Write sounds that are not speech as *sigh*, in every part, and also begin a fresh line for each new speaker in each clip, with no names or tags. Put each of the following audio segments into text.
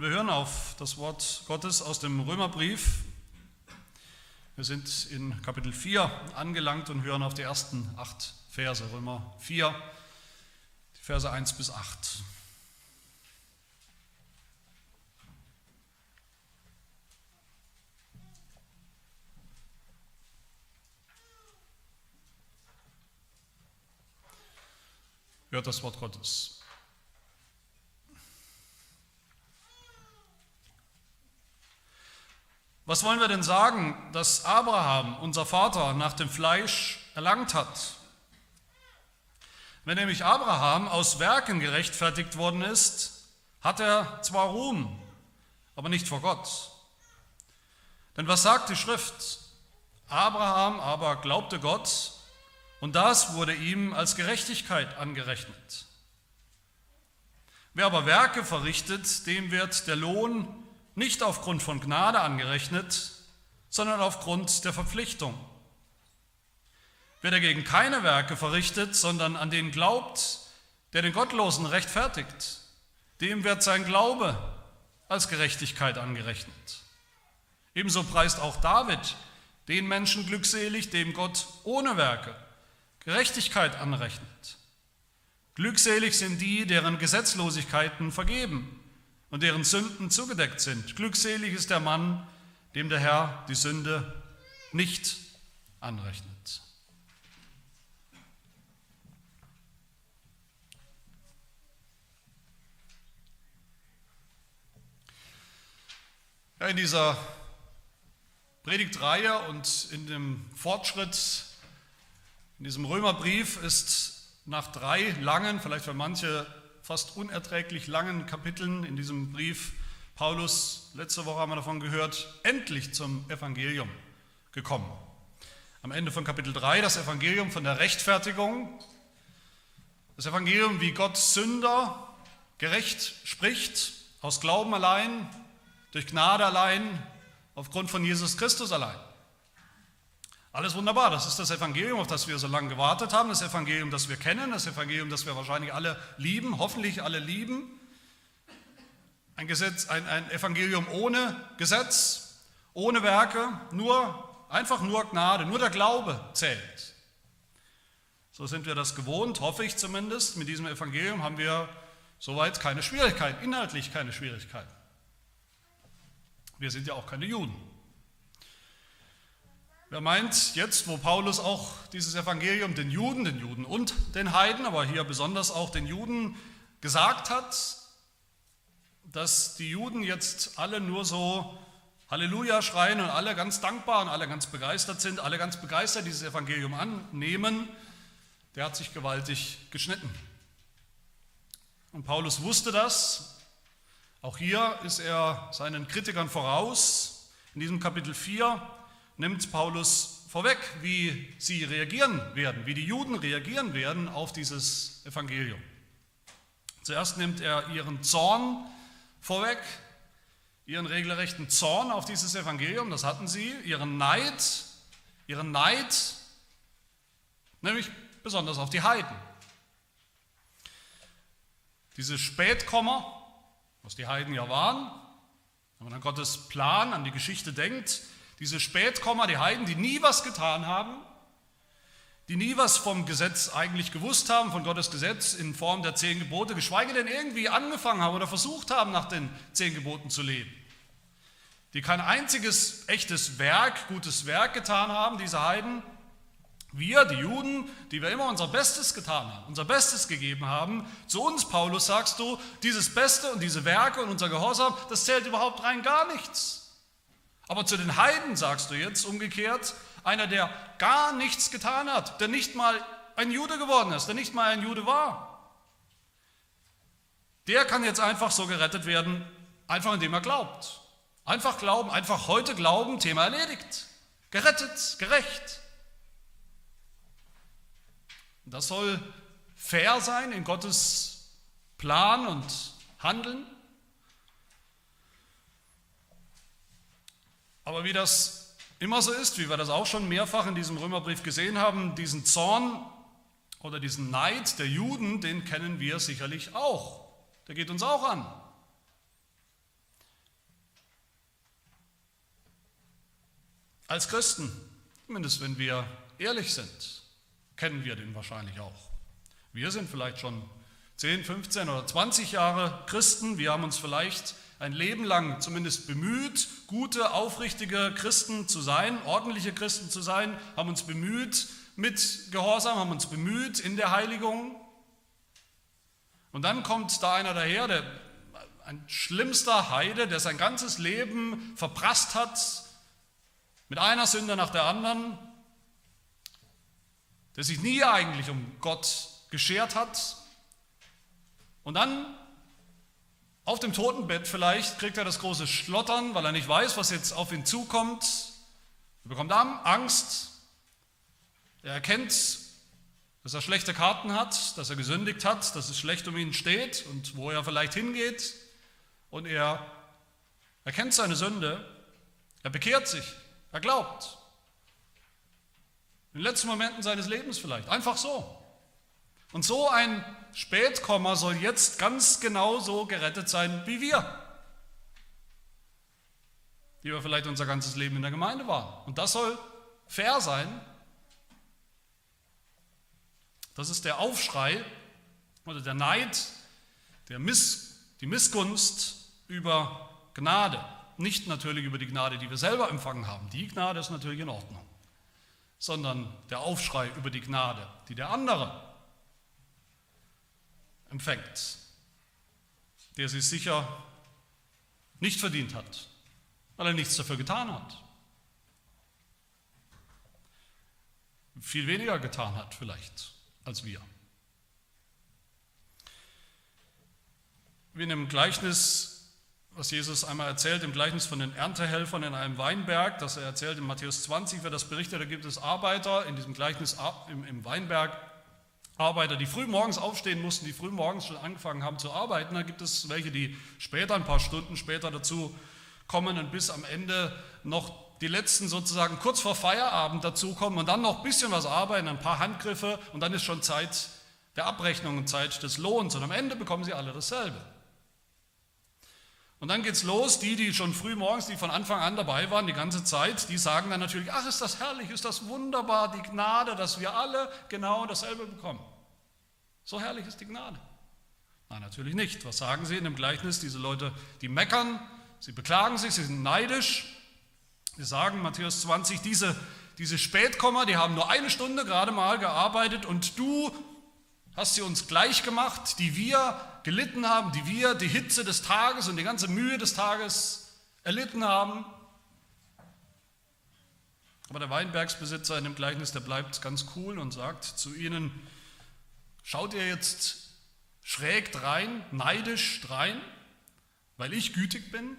Wir hören auf das Wort Gottes aus dem Römerbrief. Wir sind in Kapitel 4 angelangt und hören auf die ersten acht Verse, Römer 4, die Verse 1 bis 8. Hört das Wort Gottes. Was wollen wir denn sagen, dass Abraham, unser Vater, nach dem Fleisch erlangt hat? Wenn nämlich Abraham aus Werken gerechtfertigt worden ist, hat er zwar Ruhm, aber nicht vor Gott. Denn was sagt die Schrift? Abraham aber glaubte Gott und das wurde ihm als Gerechtigkeit angerechnet. Wer aber Werke verrichtet, dem wird der Lohn nicht aufgrund von Gnade angerechnet, sondern aufgrund der Verpflichtung. Wer dagegen keine Werke verrichtet, sondern an den glaubt, der den Gottlosen rechtfertigt, dem wird sein Glaube als Gerechtigkeit angerechnet. Ebenso preist auch David den Menschen glückselig, dem Gott ohne Werke Gerechtigkeit anrechnet. Glückselig sind die, deren Gesetzlosigkeiten vergeben und deren Sünden zugedeckt sind. Glückselig ist der Mann, dem der Herr die Sünde nicht anrechnet. Ja, in dieser Predigtreihe und in dem Fortschritt in diesem Römerbrief ist nach drei langen, vielleicht für manche fast unerträglich langen Kapiteln in diesem Brief Paulus, letzte Woche haben wir davon gehört, endlich zum Evangelium gekommen. Am Ende von Kapitel 3 das Evangelium von der Rechtfertigung, das Evangelium, wie Gott Sünder gerecht spricht, aus Glauben allein, durch Gnade allein, aufgrund von Jesus Christus allein. Alles wunderbar, das ist das Evangelium, auf das wir so lange gewartet haben, das Evangelium, das wir kennen, das Evangelium, das wir wahrscheinlich alle lieben, hoffentlich alle lieben. Ein, Gesetz, ein, ein Evangelium ohne Gesetz, ohne Werke, nur, einfach nur Gnade, nur der Glaube zählt. So sind wir das gewohnt, hoffe ich zumindest. Mit diesem Evangelium haben wir soweit keine Schwierigkeiten, inhaltlich keine Schwierigkeiten. Wir sind ja auch keine Juden. Wer meint jetzt, wo Paulus auch dieses Evangelium den Juden, den Juden und den Heiden, aber hier besonders auch den Juden gesagt hat, dass die Juden jetzt alle nur so Halleluja schreien und alle ganz dankbar und alle ganz begeistert sind, alle ganz begeistert dieses Evangelium annehmen, der hat sich gewaltig geschnitten. Und Paulus wusste das. Auch hier ist er seinen Kritikern voraus. In diesem Kapitel 4 nimmt Paulus vorweg, wie sie reagieren werden, wie die Juden reagieren werden auf dieses Evangelium. Zuerst nimmt er ihren Zorn vorweg, ihren regelrechten Zorn auf dieses Evangelium, das hatten sie, ihren Neid, ihren Neid, nämlich besonders auf die Heiden. Diese Spätkommer, was die Heiden ja waren, wenn man an Gottes Plan, an die Geschichte denkt, diese Spätkommer, die Heiden, die nie was getan haben, die nie was vom Gesetz eigentlich gewusst haben, von Gottes Gesetz in Form der zehn Gebote, geschweige denn irgendwie angefangen haben oder versucht haben, nach den zehn Geboten zu leben. Die kein einziges echtes Werk, gutes Werk getan haben, diese Heiden. Wir, die Juden, die wir immer unser Bestes getan haben, unser Bestes gegeben haben, zu uns, Paulus, sagst du, dieses Beste und diese Werke und unser Gehorsam, das zählt überhaupt rein gar nichts. Aber zu den Heiden sagst du jetzt umgekehrt, einer, der gar nichts getan hat, der nicht mal ein Jude geworden ist, der nicht mal ein Jude war, der kann jetzt einfach so gerettet werden, einfach indem er glaubt. Einfach glauben, einfach heute glauben, Thema erledigt. Gerettet, gerecht. Das soll fair sein in Gottes Plan und Handeln. Aber wie das immer so ist, wie wir das auch schon mehrfach in diesem Römerbrief gesehen haben, diesen Zorn oder diesen Neid der Juden, den kennen wir sicherlich auch. Der geht uns auch an. Als Christen, zumindest wenn wir ehrlich sind, kennen wir den wahrscheinlich auch. Wir sind vielleicht schon 10, 15 oder 20 Jahre Christen, wir haben uns vielleicht ein Leben lang zumindest bemüht, gute, aufrichtige Christen zu sein, ordentliche Christen zu sein, haben uns bemüht mit Gehorsam, haben uns bemüht in der Heiligung. Und dann kommt da einer daher, der ein schlimmster Heide, der sein ganzes Leben verprasst hat, mit einer Sünde nach der anderen, der sich nie eigentlich um Gott geschert hat. Und dann auf dem Totenbett vielleicht kriegt er das große Schlottern, weil er nicht weiß, was jetzt auf ihn zukommt. Er bekommt Angst. Er erkennt, dass er schlechte Karten hat, dass er gesündigt hat, dass es schlecht um ihn steht und wo er vielleicht hingeht. Und er erkennt seine Sünde. Er bekehrt sich. Er glaubt. In den letzten Momenten seines Lebens vielleicht. Einfach so. Und so ein Spätkommer soll jetzt ganz genau so gerettet sein wie wir, die wir vielleicht unser ganzes Leben in der Gemeinde waren. Und das soll fair sein. Das ist der Aufschrei oder der Neid, der Miss, die Missgunst über Gnade. Nicht natürlich über die Gnade, die wir selber empfangen haben. Die Gnade ist natürlich in Ordnung. Sondern der Aufschrei über die Gnade, die der andere empfängt, der sie sicher nicht verdient hat, weil er nichts dafür getan hat. Viel weniger getan hat vielleicht als wir. Wie in dem Gleichnis, was Jesus einmal erzählt, im Gleichnis von den Erntehelfern in einem Weinberg, das er erzählt in Matthäus 20, wird das berichtet, da gibt es Arbeiter in diesem Gleichnis im Weinberg, Arbeiter, die früh morgens aufstehen mussten, die früh morgens schon angefangen haben zu arbeiten. Da gibt es welche, die später, ein paar Stunden später dazu kommen und bis am Ende noch die letzten sozusagen kurz vor Feierabend dazukommen und dann noch ein bisschen was arbeiten, ein paar Handgriffe und dann ist schon Zeit der Abrechnung und Zeit des Lohns und am Ende bekommen sie alle dasselbe. Und dann geht es los, die, die schon früh morgens, die von Anfang an dabei waren, die ganze Zeit, die sagen dann natürlich, ach, ist das herrlich, ist das wunderbar, die Gnade, dass wir alle genau dasselbe bekommen. So herrlich ist die Gnade. Nein, natürlich nicht. Was sagen sie in dem Gleichnis? Diese Leute, die meckern, sie beklagen sich, sie sind neidisch. Sie sagen, Matthäus 20, diese, diese Spätkommer, die haben nur eine Stunde gerade mal gearbeitet und du hast sie uns gleich gemacht, die wir gelitten haben, die wir die Hitze des Tages und die ganze Mühe des Tages erlitten haben. Aber der Weinbergsbesitzer in dem Gleichnis, der bleibt ganz cool und sagt zu ihnen, schaut ihr jetzt schräg drein, neidisch drein, weil ich gütig bin,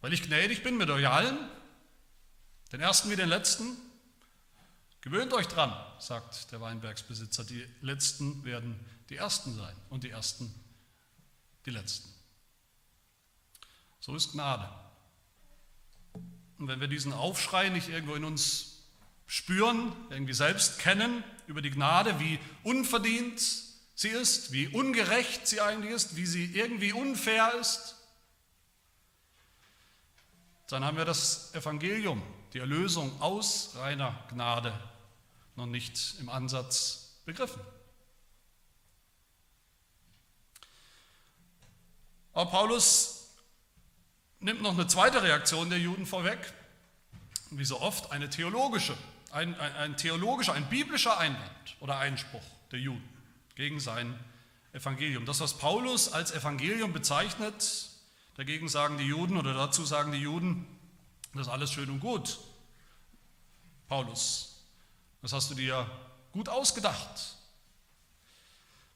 weil ich gnädig bin mit euch allen, den ersten wie den letzten, Gewöhnt euch dran, sagt der Weinbergsbesitzer, die Letzten werden die Ersten sein und die Ersten die Letzten. So ist Gnade. Und wenn wir diesen Aufschrei nicht irgendwo in uns spüren, irgendwie selbst kennen über die Gnade, wie unverdient sie ist, wie ungerecht sie eigentlich ist, wie sie irgendwie unfair ist, dann haben wir das Evangelium die Erlösung aus reiner Gnade noch nicht im Ansatz begriffen. Aber Paulus nimmt noch eine zweite Reaktion der Juden vorweg, wie so oft eine theologische, ein, ein, ein theologischer, ein biblischer Einwand oder Einspruch der Juden gegen sein Evangelium. Das, was Paulus als Evangelium bezeichnet, dagegen sagen die Juden oder dazu sagen die Juden, das ist alles schön und gut, Paulus. Das hast du dir gut ausgedacht.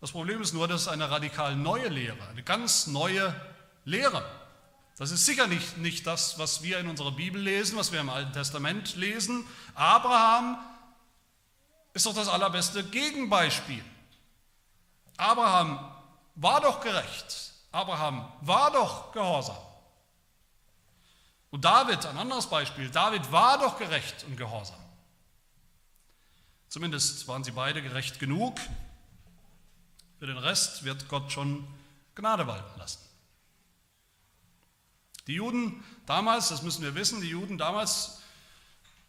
Das Problem ist nur, das ist eine radikal neue Lehre, eine ganz neue Lehre. Das ist sicher nicht, nicht das, was wir in unserer Bibel lesen, was wir im Alten Testament lesen. Abraham ist doch das allerbeste Gegenbeispiel. Abraham war doch gerecht. Abraham war doch gehorsam. Und David, ein anderes Beispiel, David war doch gerecht und gehorsam. Zumindest waren sie beide gerecht genug. Für den Rest wird Gott schon Gnade walten lassen. Die Juden damals, das müssen wir wissen, die Juden damals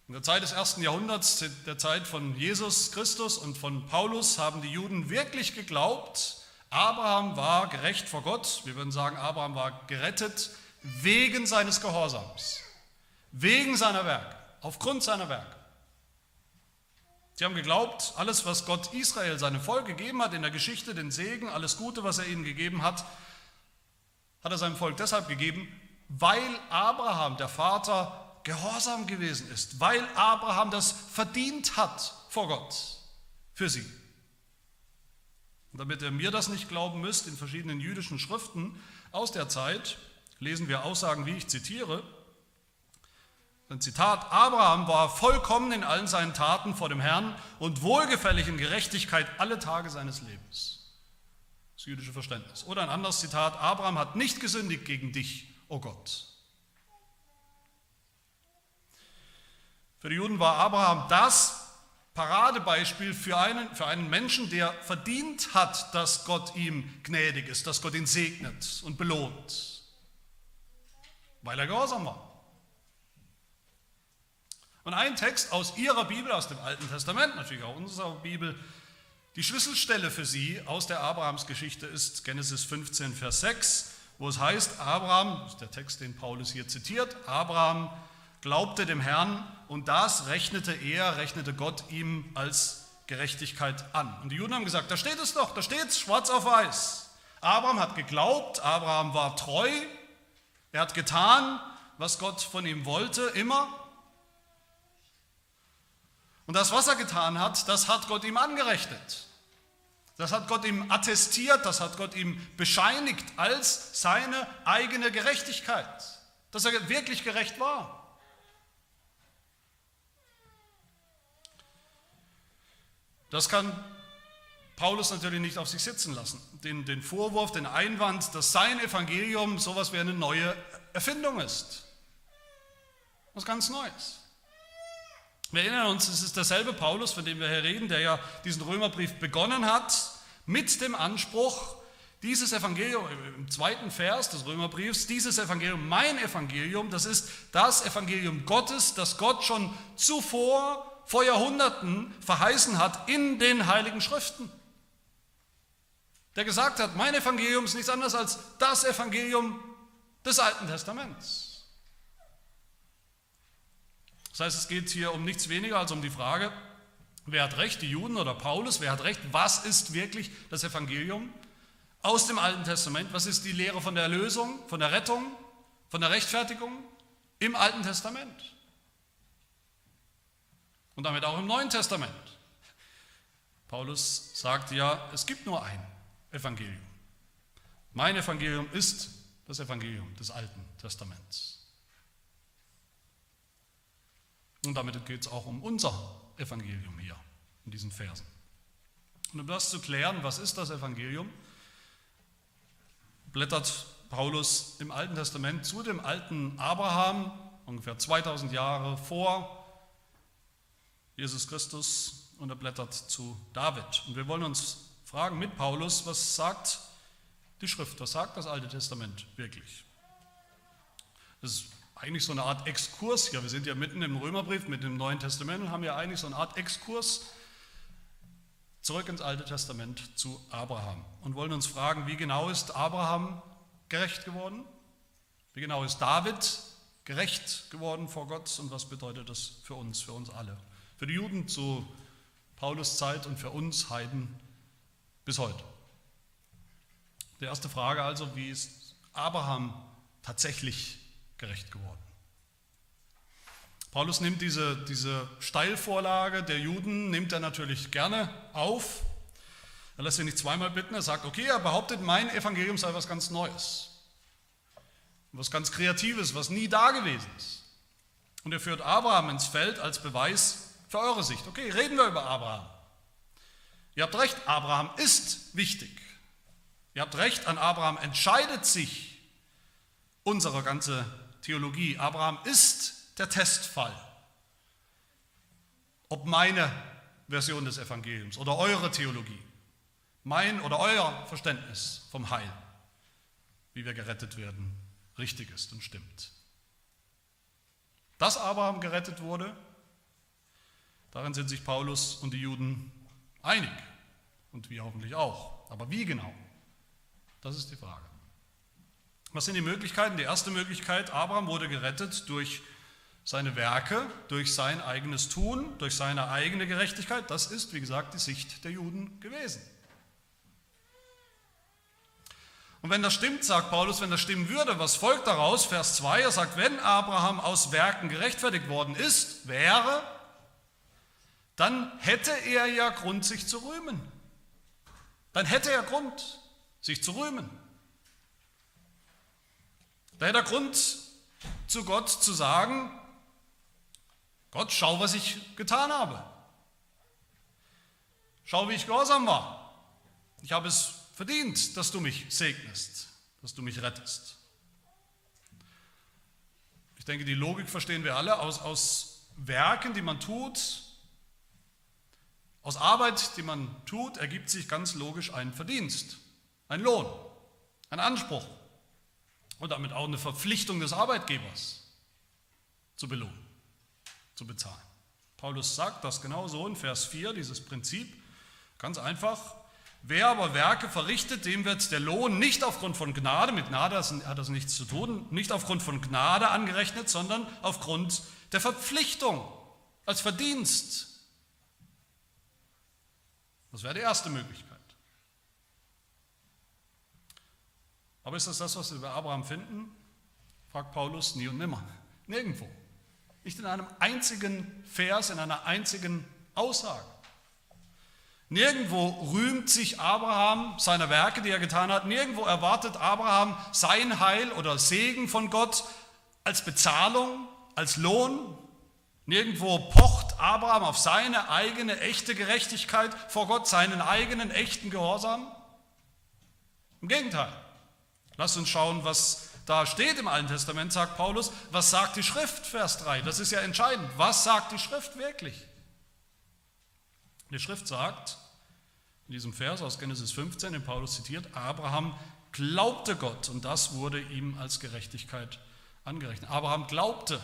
in der Zeit des ersten Jahrhunderts, der Zeit von Jesus Christus und von Paulus, haben die Juden wirklich geglaubt, Abraham war gerecht vor Gott. Wir würden sagen, Abraham war gerettet wegen seines Gehorsams, wegen seiner Werke, aufgrund seiner Werke. Sie haben geglaubt, alles, was Gott Israel, seinem Volk gegeben hat in der Geschichte, den Segen, alles Gute, was er ihnen gegeben hat, hat er seinem Volk deshalb gegeben, weil Abraham, der Vater, gehorsam gewesen ist, weil Abraham das verdient hat vor Gott für sie. Und damit ihr mir das nicht glauben müsst, in verschiedenen jüdischen Schriften aus der Zeit lesen wir Aussagen, wie ich zitiere. Ein Zitat, Abraham war vollkommen in allen seinen Taten vor dem Herrn und wohlgefällig in Gerechtigkeit alle Tage seines Lebens. Das jüdische Verständnis. Oder ein anderes Zitat, Abraham hat nicht gesündigt gegen dich, o oh Gott. Für die Juden war Abraham das Paradebeispiel für einen, für einen Menschen, der verdient hat, dass Gott ihm gnädig ist, dass Gott ihn segnet und belohnt, weil er gehorsam war. Und ein Text aus ihrer Bibel, aus dem Alten Testament, natürlich auch unserer Bibel, die Schlüsselstelle für sie aus der Abrahamsgeschichte ist Genesis 15, Vers 6, wo es heißt, Abraham, das ist der Text, den Paulus hier zitiert, Abraham glaubte dem Herrn und das rechnete er, rechnete Gott ihm als Gerechtigkeit an. Und die Juden haben gesagt, da steht es doch, da steht es schwarz auf weiß. Abraham hat geglaubt, Abraham war treu, er hat getan, was Gott von ihm wollte, immer. Und das, was er getan hat, das hat Gott ihm angerechnet. Das hat Gott ihm attestiert, das hat Gott ihm bescheinigt als seine eigene Gerechtigkeit, dass er wirklich gerecht war. Das kann Paulus natürlich nicht auf sich sitzen lassen. Den, den Vorwurf, den Einwand, dass sein Evangelium sowas wie eine neue Erfindung ist. Was ganz Neues. Wir erinnern uns, es ist derselbe Paulus, von dem wir hier reden, der ja diesen Römerbrief begonnen hat, mit dem Anspruch, dieses Evangelium, im zweiten Vers des Römerbriefs, dieses Evangelium, mein Evangelium, das ist das Evangelium Gottes, das Gott schon zuvor vor Jahrhunderten verheißen hat in den heiligen Schriften. Der gesagt hat, mein Evangelium ist nichts anderes als das Evangelium des Alten Testaments. Das heißt, es geht hier um nichts weniger als um die Frage, wer hat recht, die Juden oder Paulus, wer hat recht, was ist wirklich das Evangelium aus dem Alten Testament, was ist die Lehre von der Erlösung, von der Rettung, von der Rechtfertigung im Alten Testament und damit auch im Neuen Testament. Paulus sagt ja, es gibt nur ein Evangelium. Mein Evangelium ist das Evangelium des Alten Testaments. Und damit geht es auch um unser Evangelium hier in diesen Versen. Und um das zu klären, was ist das Evangelium, blättert Paulus im Alten Testament zu dem alten Abraham, ungefähr 2000 Jahre vor Jesus Christus und er blättert zu David. Und wir wollen uns fragen mit Paulus, was sagt die Schrift, was sagt das Alte Testament wirklich? Das eigentlich so eine Art Exkurs hier. Wir sind ja mitten im Römerbrief mit dem Neuen Testament und haben ja eigentlich so eine Art Exkurs zurück ins Alte Testament zu Abraham und wollen uns fragen, wie genau ist Abraham gerecht geworden? Wie genau ist David gerecht geworden vor Gott und was bedeutet das für uns, für uns alle? Für die Juden zu Paulus Zeit und für uns Heiden bis heute. Die erste Frage also, wie ist Abraham tatsächlich gerecht geworden? Paulus nimmt diese, diese Steilvorlage der Juden, nimmt er natürlich gerne auf. Er lässt sich nicht zweimal bitten, er sagt, okay, er behauptet, mein Evangelium sei was ganz Neues, was ganz Kreatives, was nie da gewesen ist. Und er führt Abraham ins Feld als Beweis für eure Sicht. Okay, reden wir über Abraham. Ihr habt recht, Abraham ist wichtig. Ihr habt recht, an Abraham entscheidet sich unsere ganze Theologie. Abraham ist der Testfall. Ob meine Version des Evangeliums oder eure Theologie, mein oder euer Verständnis vom Heil, wie wir gerettet werden richtig ist und stimmt. Dass Abraham gerettet wurde, darin sind sich Paulus und die Juden einig und wir hoffentlich auch. Aber wie genau? Das ist die Frage. Was sind die Möglichkeiten? Die erste Möglichkeit, Abraham wurde gerettet durch seine Werke, durch sein eigenes Tun, durch seine eigene Gerechtigkeit. Das ist, wie gesagt, die Sicht der Juden gewesen. Und wenn das stimmt, sagt Paulus, wenn das stimmen würde, was folgt daraus? Vers 2, er sagt, wenn Abraham aus Werken gerechtfertigt worden ist, wäre, dann hätte er ja Grund, sich zu rühmen. Dann hätte er Grund, sich zu rühmen. Da hätte er Grund, zu Gott zu sagen, Gott, schau, was ich getan habe. Schau, wie ich gehorsam war. Ich habe es verdient, dass du mich segnest, dass du mich rettest. Ich denke, die Logik verstehen wir alle. Aus, aus Werken, die man tut, aus Arbeit, die man tut, ergibt sich ganz logisch ein Verdienst, ein Lohn, ein Anspruch und damit auch eine Verpflichtung des Arbeitgebers zu belohnen zu bezahlen. Paulus sagt das genau so in Vers 4, dieses Prinzip, ganz einfach. Wer aber Werke verrichtet, dem wird der Lohn nicht aufgrund von Gnade, mit Gnade hat das nichts zu tun, nicht aufgrund von Gnade angerechnet, sondern aufgrund der Verpflichtung als Verdienst. Das wäre die erste Möglichkeit. Aber ist das das, was wir bei Abraham finden? fragt Paulus nie und nimmer. Nirgendwo. Nicht in einem einzigen Vers, in einer einzigen Aussage. Nirgendwo rühmt sich Abraham seiner Werke, die er getan hat. Nirgendwo erwartet Abraham sein Heil oder Segen von Gott als Bezahlung, als Lohn. Nirgendwo pocht Abraham auf seine eigene echte Gerechtigkeit vor Gott, seinen eigenen echten Gehorsam. Im Gegenteil. Lasst uns schauen, was da steht im Alten Testament, sagt Paulus, was sagt die Schrift, Vers 3? Das ist ja entscheidend. Was sagt die Schrift wirklich? Die Schrift sagt, in diesem Vers aus Genesis 15, den Paulus zitiert, Abraham glaubte Gott und das wurde ihm als Gerechtigkeit angerechnet. Abraham glaubte,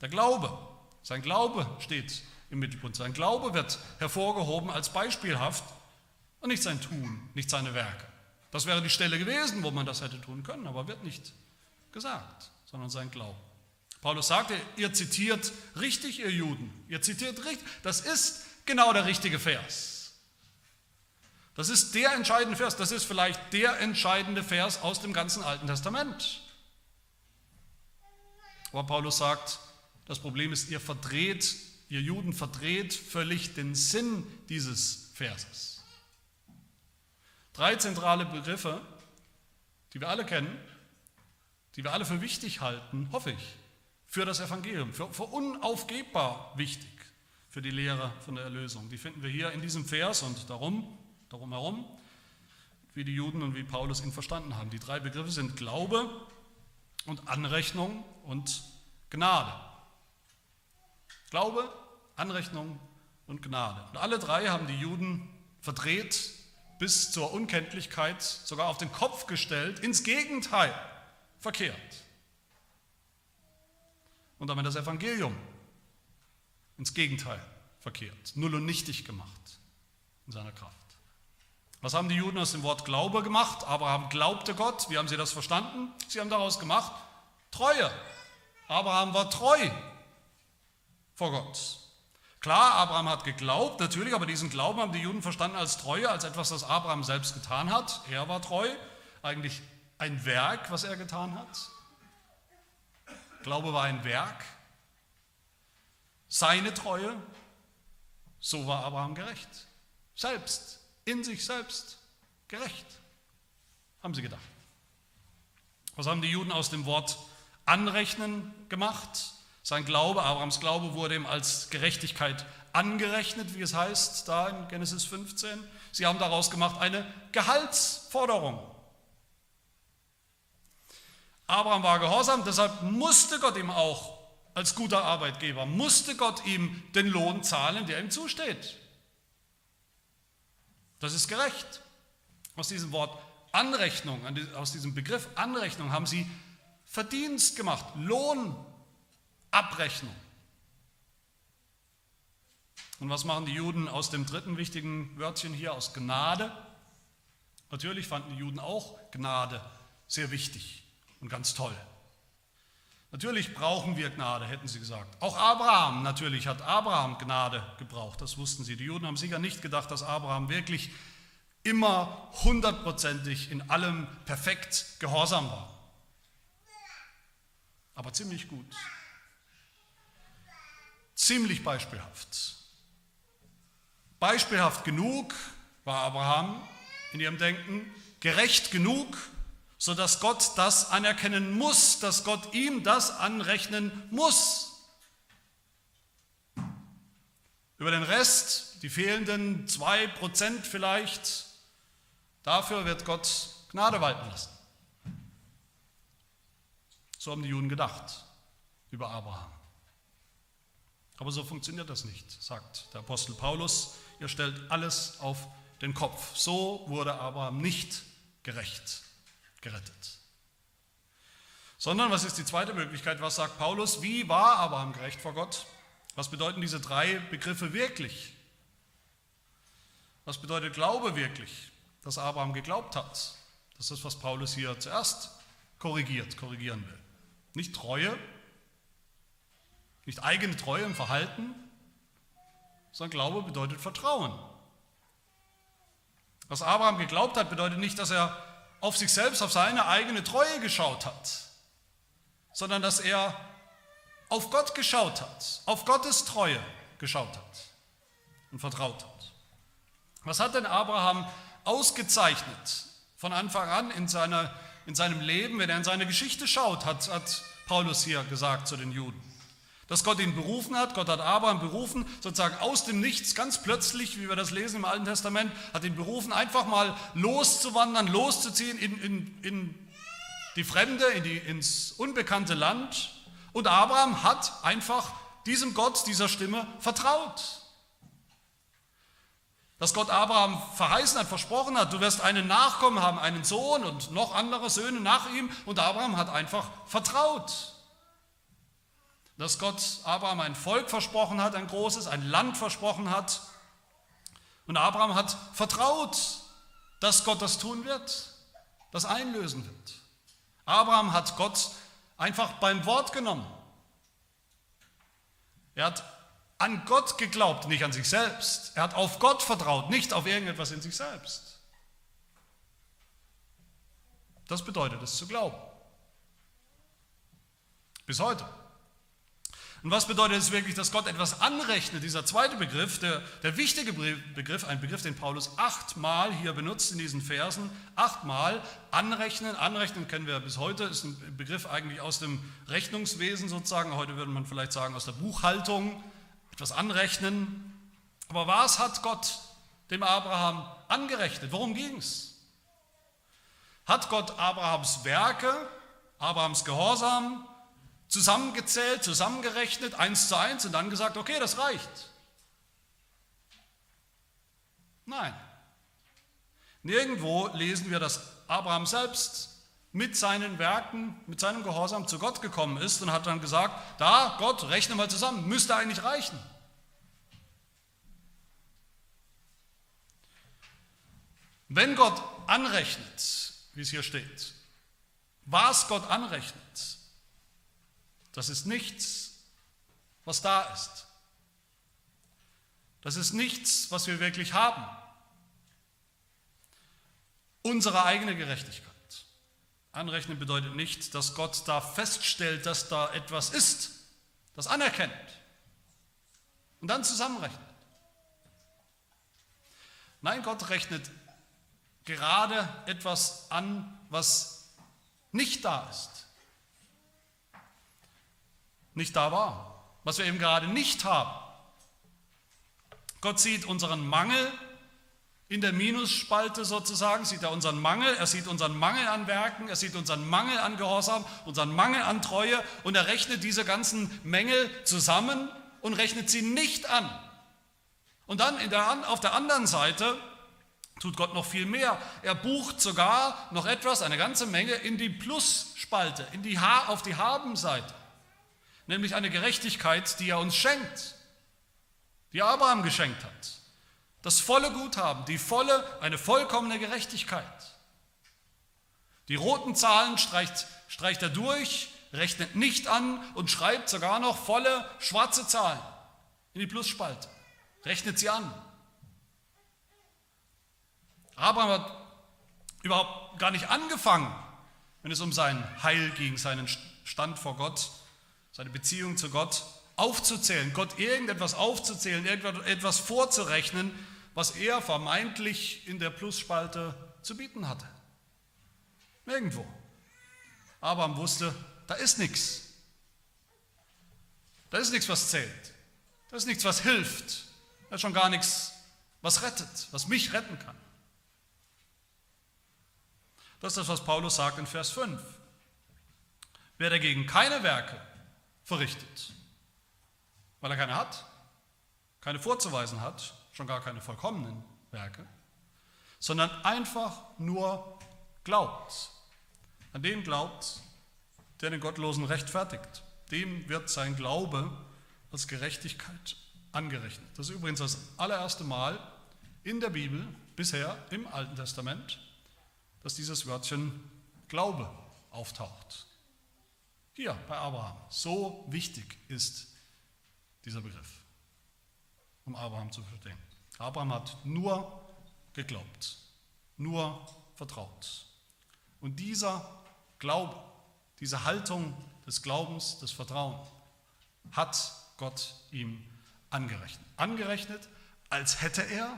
der Glaube, sein Glaube steht im Mittelpunkt. Sein Glaube wird hervorgehoben als beispielhaft und nicht sein Tun, nicht seine Werke. Das wäre die Stelle gewesen, wo man das hätte tun können, aber wird nicht gesagt, sondern sein Glauben. Paulus sagte, ihr zitiert richtig, ihr Juden. Ihr zitiert richtig. Das ist genau der richtige Vers. Das ist der entscheidende Vers. Das ist vielleicht der entscheidende Vers aus dem ganzen Alten Testament. Aber Paulus sagt, das Problem ist, ihr verdreht, ihr Juden verdreht völlig den Sinn dieses Verses. Drei zentrale Begriffe, die wir alle kennen, die wir alle für wichtig halten, hoffe ich, für das Evangelium, für, für unaufgebbar wichtig für die Lehre von der Erlösung. Die finden wir hier in diesem Vers und darum, darum herum, wie die Juden und wie Paulus ihn verstanden haben. Die drei Begriffe sind Glaube und Anrechnung und Gnade. Glaube, Anrechnung und Gnade. Und alle drei haben die Juden verdreht bis zur Unkenntlichkeit, sogar auf den Kopf gestellt, ins Gegenteil verkehrt. Und damit das Evangelium ins Gegenteil verkehrt, null und nichtig gemacht in seiner Kraft. Was haben die Juden aus dem Wort Glaube gemacht? Abraham glaubte Gott. Wie haben sie das verstanden? Sie haben daraus gemacht Treue. Abraham war treu vor Gott. Klar, Abraham hat geglaubt, natürlich, aber diesen Glauben haben die Juden verstanden als Treue, als etwas, das Abraham selbst getan hat. Er war treu, eigentlich ein Werk, was er getan hat. Glaube war ein Werk. Seine Treue, so war Abraham gerecht. Selbst, in sich selbst gerecht, haben sie gedacht. Was haben die Juden aus dem Wort anrechnen gemacht? Sein Glaube, Abrahams Glaube wurde ihm als Gerechtigkeit angerechnet, wie es heißt da in Genesis 15. Sie haben daraus gemacht eine Gehaltsforderung. Abraham war gehorsam, deshalb musste Gott ihm auch als guter Arbeitgeber, musste Gott ihm den Lohn zahlen, der ihm zusteht. Das ist gerecht. Aus diesem Wort Anrechnung, aus diesem Begriff Anrechnung haben sie Verdienst gemacht, Lohnabrechnung. Und was machen die Juden aus dem dritten wichtigen Wörtchen hier, aus Gnade? Natürlich fanden die Juden auch Gnade sehr wichtig und ganz toll. Natürlich brauchen wir Gnade, hätten sie gesagt. Auch Abraham, natürlich hat Abraham Gnade gebraucht, das wussten sie. Die Juden haben sicher nicht gedacht, dass Abraham wirklich immer hundertprozentig in allem perfekt gehorsam war. Aber ziemlich gut. Ziemlich beispielhaft. Beispielhaft genug war Abraham in ihrem Denken, gerecht genug, sodass Gott das anerkennen muss, dass Gott ihm das anrechnen muss. Über den Rest, die fehlenden zwei Prozent vielleicht, dafür wird Gott Gnade walten lassen. So haben die Juden gedacht über Abraham. Aber so funktioniert das nicht, sagt der Apostel Paulus. Ihr stellt alles auf den Kopf. So wurde Abraham nicht gerecht gerettet. Sondern, was ist die zweite Möglichkeit? Was sagt Paulus? Wie war Abraham gerecht vor Gott? Was bedeuten diese drei Begriffe wirklich? Was bedeutet Glaube wirklich, dass Abraham geglaubt hat? Das ist was Paulus hier zuerst korrigiert, korrigieren will. Nicht Treue, nicht eigene Treue im Verhalten, sondern Glaube bedeutet Vertrauen. Was Abraham geglaubt hat, bedeutet nicht, dass er auf sich selbst, auf seine eigene Treue geschaut hat, sondern dass er auf Gott geschaut hat, auf Gottes Treue geschaut hat und vertraut hat. Was hat denn Abraham ausgezeichnet von Anfang an in, seiner, in seinem Leben, wenn er in seine Geschichte schaut, hat, hat Paulus hier gesagt zu den Juden. Dass Gott ihn berufen hat, Gott hat Abraham berufen, sozusagen aus dem Nichts, ganz plötzlich, wie wir das lesen im Alten Testament, hat ihn berufen, einfach mal loszuwandern, loszuziehen in, in, in die Fremde, in die, ins unbekannte Land. Und Abraham hat einfach diesem Gott, dieser Stimme vertraut. Dass Gott Abraham verheißen hat, versprochen hat, du wirst einen Nachkommen haben, einen Sohn und noch andere Söhne nach ihm. Und Abraham hat einfach vertraut dass Gott Abraham ein Volk versprochen hat, ein großes, ein Land versprochen hat. Und Abraham hat vertraut, dass Gott das tun wird, das einlösen wird. Abraham hat Gott einfach beim Wort genommen. Er hat an Gott geglaubt, nicht an sich selbst. Er hat auf Gott vertraut, nicht auf irgendetwas in sich selbst. Das bedeutet es zu glauben. Bis heute. Und was bedeutet es wirklich, dass Gott etwas anrechnet? Dieser zweite Begriff, der, der wichtige Begriff, ein Begriff, den Paulus achtmal hier benutzt in diesen Versen, achtmal anrechnen. Anrechnen kennen wir bis heute, ist ein Begriff eigentlich aus dem Rechnungswesen sozusagen. Heute würde man vielleicht sagen aus der Buchhaltung, etwas anrechnen. Aber was hat Gott dem Abraham angerechnet? Worum ging es? Hat Gott Abrahams Werke, Abrahams Gehorsam, zusammengezählt, zusammengerechnet, eins zu eins und dann gesagt, okay, das reicht. Nein. Nirgendwo lesen wir, dass Abraham selbst mit seinen Werken, mit seinem Gehorsam zu Gott gekommen ist und hat dann gesagt, da, Gott, rechne mal zusammen, müsste eigentlich reichen. Wenn Gott anrechnet, wie es hier steht, was Gott anrechnet, das ist nichts, was da ist. Das ist nichts, was wir wirklich haben. Unsere eigene Gerechtigkeit. Anrechnen bedeutet nicht, dass Gott da feststellt, dass da etwas ist, das anerkennt und dann zusammenrechnet. Nein, Gott rechnet gerade etwas an, was nicht da ist nicht da war, was wir eben gerade nicht haben. Gott sieht unseren Mangel in der Minusspalte sozusagen, sieht er unseren Mangel, er sieht unseren Mangel an Werken, er sieht unseren Mangel an Gehorsam, unseren Mangel an Treue und er rechnet diese ganzen Mängel zusammen und rechnet sie nicht an. Und dann der, auf der anderen Seite tut Gott noch viel mehr. Er bucht sogar noch etwas, eine ganze Menge, in die Plusspalte, in die ha auf die Habenseite. Nämlich eine Gerechtigkeit, die er uns schenkt, die Abraham geschenkt hat. Das volle Guthaben, die volle, eine vollkommene Gerechtigkeit. Die roten Zahlen streicht, streicht er durch, rechnet nicht an und schreibt sogar noch volle schwarze Zahlen in die Plusspalte. Rechnet sie an. Abraham hat überhaupt gar nicht angefangen, wenn es um sein Heil ging, seinen Stand vor Gott, seine Beziehung zu Gott aufzuzählen, Gott irgendetwas aufzuzählen, irgendetwas vorzurechnen, was er vermeintlich in der Plusspalte zu bieten hatte. Nirgendwo. Abraham wusste, da ist nichts. Da ist nichts, was zählt. Da ist nichts, was hilft. Da ist schon gar nichts, was rettet, was mich retten kann. Das ist das, was Paulus sagt in Vers 5. Wer dagegen keine Werke verrichtet, weil er keine hat, keine vorzuweisen hat, schon gar keine vollkommenen Werke, sondern einfach nur glaubt. An den glaubt, der den Gottlosen rechtfertigt. Dem wird sein Glaube als Gerechtigkeit angerechnet. Das ist übrigens das allererste Mal in der Bibel bisher im Alten Testament, dass dieses Wörtchen Glaube auftaucht. Hier bei Abraham. So wichtig ist dieser Begriff, um Abraham zu verstehen. Abraham hat nur geglaubt, nur vertraut. Und dieser Glaube, diese Haltung des Glaubens, des Vertrauens, hat Gott ihm angerechnet. Angerechnet, als hätte er,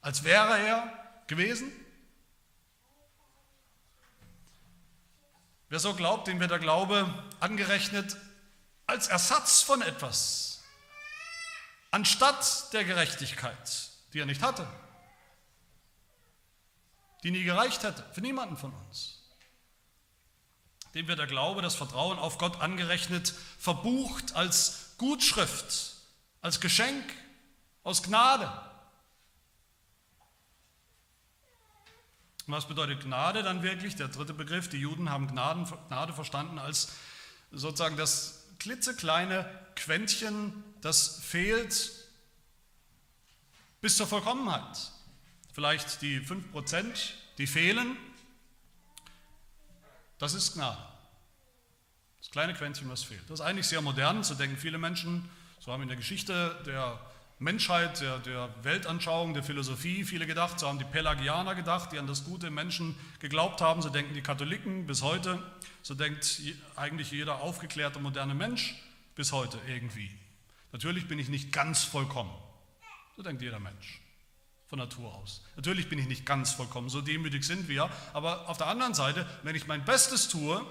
als wäre er gewesen Wer so glaubt, dem wird der Glaube angerechnet als Ersatz von etwas, anstatt der Gerechtigkeit, die er nicht hatte, die nie gereicht hätte, für niemanden von uns. Dem wird der Glaube, das Vertrauen auf Gott angerechnet, verbucht als Gutschrift, als Geschenk aus Gnade. Was bedeutet Gnade dann wirklich? Der dritte Begriff, die Juden haben Gnaden, Gnade verstanden als sozusagen das klitzekleine Quäntchen, das fehlt bis zur Vollkommenheit. Vielleicht die 5%, die fehlen, das ist Gnade. Das kleine Quäntchen, was fehlt. Das ist eigentlich sehr modern, so denken viele Menschen, so haben in der Geschichte der Menschheit, der, der Weltanschauung, der Philosophie viele gedacht. So haben die Pelagianer gedacht, die an das Gute im Menschen geglaubt haben. So denken die Katholiken bis heute. So denkt eigentlich jeder aufgeklärte moderne Mensch bis heute irgendwie. Natürlich bin ich nicht ganz vollkommen. So denkt jeder Mensch von Natur aus. Natürlich bin ich nicht ganz vollkommen, so demütig sind wir. Aber auf der anderen Seite, wenn ich mein Bestes tue,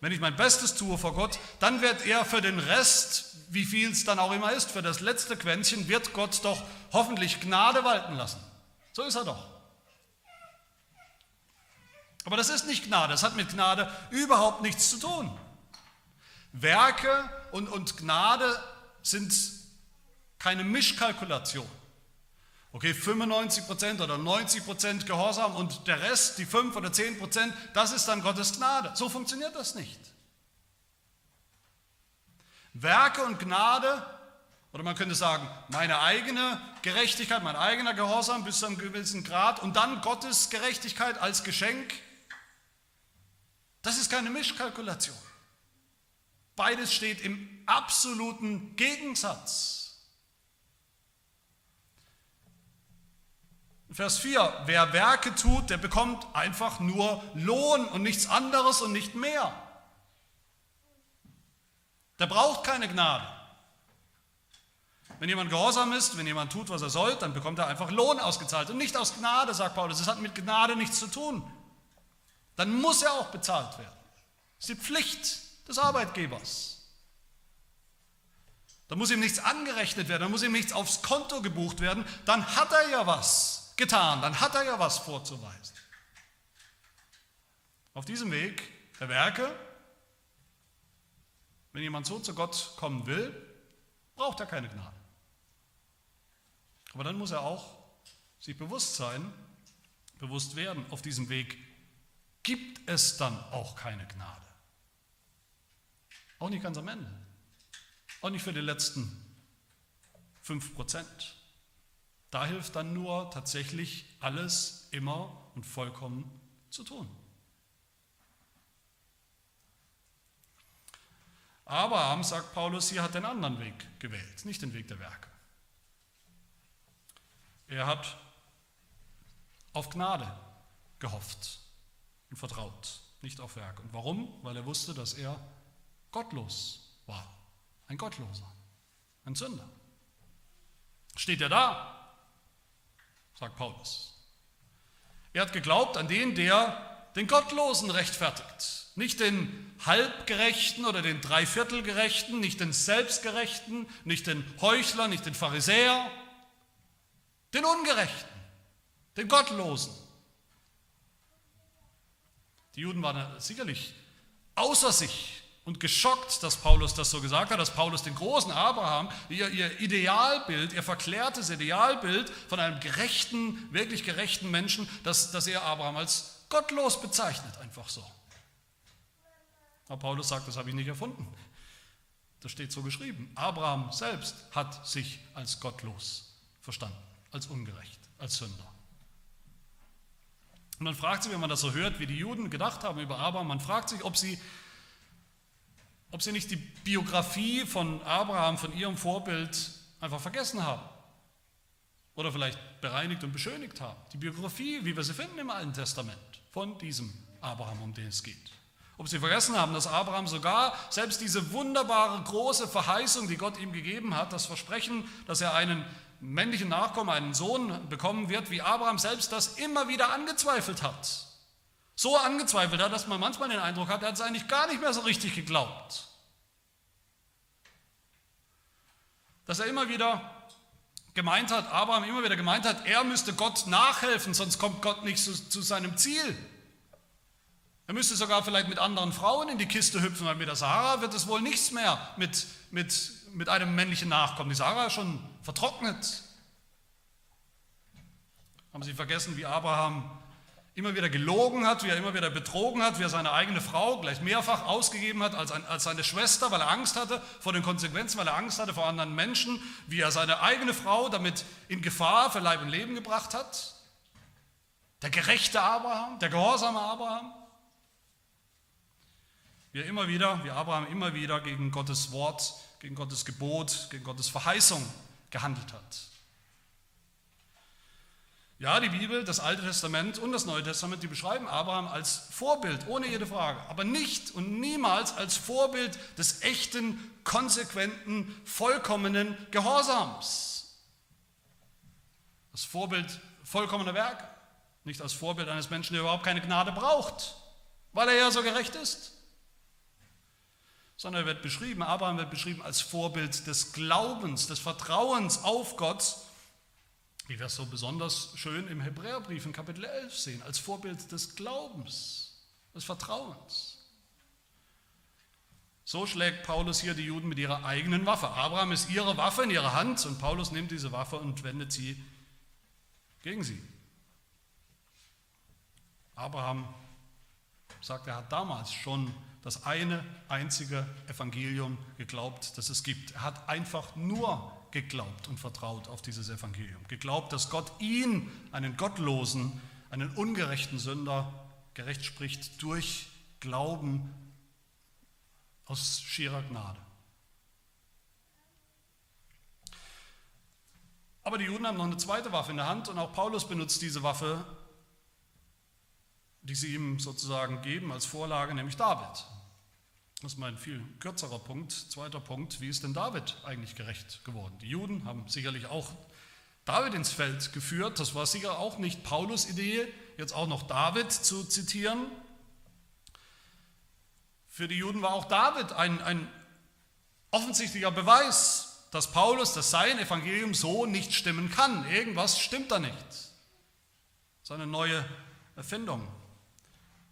wenn ich mein Bestes tue vor Gott, dann wird er für den Rest, wie viel es dann auch immer ist, für das letzte Quäntchen, wird Gott doch hoffentlich Gnade walten lassen. So ist er doch. Aber das ist nicht Gnade, das hat mit Gnade überhaupt nichts zu tun. Werke und, und Gnade sind keine Mischkalkulation. Okay, 95% oder 90% Gehorsam und der Rest, die 5 oder 10%, das ist dann Gottes Gnade. So funktioniert das nicht. Werke und Gnade, oder man könnte sagen, meine eigene Gerechtigkeit, mein eigener Gehorsam bis zu einem gewissen Grad und dann Gottes Gerechtigkeit als Geschenk, das ist keine Mischkalkulation. Beides steht im absoluten Gegensatz. Vers 4, wer Werke tut, der bekommt einfach nur Lohn und nichts anderes und nicht mehr. Der braucht keine Gnade. Wenn jemand gehorsam ist, wenn jemand tut, was er soll, dann bekommt er einfach Lohn ausgezahlt. Und nicht aus Gnade, sagt Paulus. Das hat mit Gnade nichts zu tun. Dann muss er auch bezahlt werden. Das ist die Pflicht des Arbeitgebers. Da muss ihm nichts angerechnet werden, da muss ihm nichts aufs Konto gebucht werden. Dann hat er ja was getan, dann hat er ja was vorzuweisen. Auf diesem Weg der Werke, wenn jemand so zu Gott kommen will, braucht er keine Gnade. Aber dann muss er auch sich bewusst sein, bewusst werden, auf diesem Weg gibt es dann auch keine Gnade. Auch nicht ganz am Ende. Auch nicht für die letzten 5 Prozent. Da hilft dann nur tatsächlich alles immer und vollkommen zu tun. Abraham, sagt Paulus, hier hat den anderen Weg gewählt, nicht den Weg der Werke. Er hat auf Gnade gehofft und vertraut, nicht auf Werke. Und warum? Weil er wusste, dass er gottlos war, ein Gottloser, ein Sünder. Steht er da, sagt Paulus. Er hat geglaubt an den, der den Gottlosen rechtfertigt. Nicht den Halbgerechten oder den Dreiviertelgerechten, nicht den Selbstgerechten, nicht den Heuchler, nicht den Pharisäer, den Ungerechten, den Gottlosen. Die Juden waren sicherlich außer sich und geschockt, dass Paulus das so gesagt hat, dass Paulus den großen Abraham, ihr, ihr Idealbild, ihr verklärtes Idealbild von einem gerechten, wirklich gerechten Menschen, dass, dass er Abraham als gottlos bezeichnet, einfach so. Aber Paulus sagt, das habe ich nicht erfunden. Das steht so geschrieben. Abraham selbst hat sich als gottlos verstanden, als ungerecht, als Sünder. Und man fragt sich, wenn man das so hört, wie die Juden gedacht haben über Abraham, man fragt sich, ob sie, ob sie nicht die Biografie von Abraham, von ihrem Vorbild, einfach vergessen haben. Oder vielleicht bereinigt und beschönigt haben. Die Biografie, wie wir sie finden im Alten Testament, von diesem Abraham, um den es geht. Ob sie vergessen haben, dass Abraham sogar selbst diese wunderbare große Verheißung, die Gott ihm gegeben hat, das Versprechen, dass er einen männlichen Nachkommen, einen Sohn bekommen wird, wie Abraham selbst das immer wieder angezweifelt hat. So angezweifelt hat, dass man manchmal den Eindruck hat, er hat es eigentlich gar nicht mehr so richtig geglaubt. Dass er immer wieder gemeint hat, Abraham immer wieder gemeint hat, er müsste Gott nachhelfen, sonst kommt Gott nicht zu, zu seinem Ziel. Er müsste sogar vielleicht mit anderen Frauen in die Kiste hüpfen, weil mit der Sarah wird es wohl nichts mehr mit, mit, mit einem männlichen Nachkommen. Die Sarah ist schon vertrocknet. Haben Sie vergessen, wie Abraham immer wieder gelogen hat, wie er immer wieder betrogen hat, wie er seine eigene Frau gleich mehrfach ausgegeben hat als, als seine Schwester, weil er Angst hatte vor den Konsequenzen, weil er Angst hatte vor anderen Menschen, wie er seine eigene Frau damit in Gefahr für Leib und Leben gebracht hat. Der gerechte Abraham, der gehorsame Abraham. Wie er immer wieder, wie Abraham immer wieder gegen Gottes Wort, gegen Gottes Gebot, gegen Gottes Verheißung gehandelt hat. Ja, die Bibel, das Alte Testament und das Neue Testament, die beschreiben Abraham als Vorbild, ohne jede Frage, aber nicht und niemals als Vorbild des echten, konsequenten, vollkommenen Gehorsams. Das Vorbild vollkommener Werke, nicht als Vorbild eines Menschen, der überhaupt keine Gnade braucht, weil er ja so gerecht ist sondern er wird beschrieben, Abraham wird beschrieben als Vorbild des Glaubens, des Vertrauens auf Gott, wie wir es so besonders schön im Hebräerbrief in Kapitel 11 sehen, als Vorbild des Glaubens, des Vertrauens. So schlägt Paulus hier die Juden mit ihrer eigenen Waffe. Abraham ist ihre Waffe in ihrer Hand und Paulus nimmt diese Waffe und wendet sie gegen sie. Abraham sagt, er hat damals schon das eine einzige Evangelium geglaubt, das es gibt. Er hat einfach nur geglaubt und vertraut auf dieses Evangelium. Geglaubt, dass Gott ihn, einen Gottlosen, einen ungerechten Sünder, gerecht spricht durch Glauben aus schierer Gnade. Aber die Juden haben noch eine zweite Waffe in der Hand und auch Paulus benutzt diese Waffe die sie ihm sozusagen geben als Vorlage, nämlich David. Das ist mein viel kürzerer Punkt. Zweiter Punkt, wie ist denn David eigentlich gerecht geworden? Die Juden haben sicherlich auch David ins Feld geführt. Das war sicher auch nicht Paulus Idee, jetzt auch noch David zu zitieren. Für die Juden war auch David ein, ein offensichtlicher Beweis, dass Paulus, dass sein Evangelium so nicht stimmen kann. Irgendwas stimmt da nicht. Seine neue Erfindung.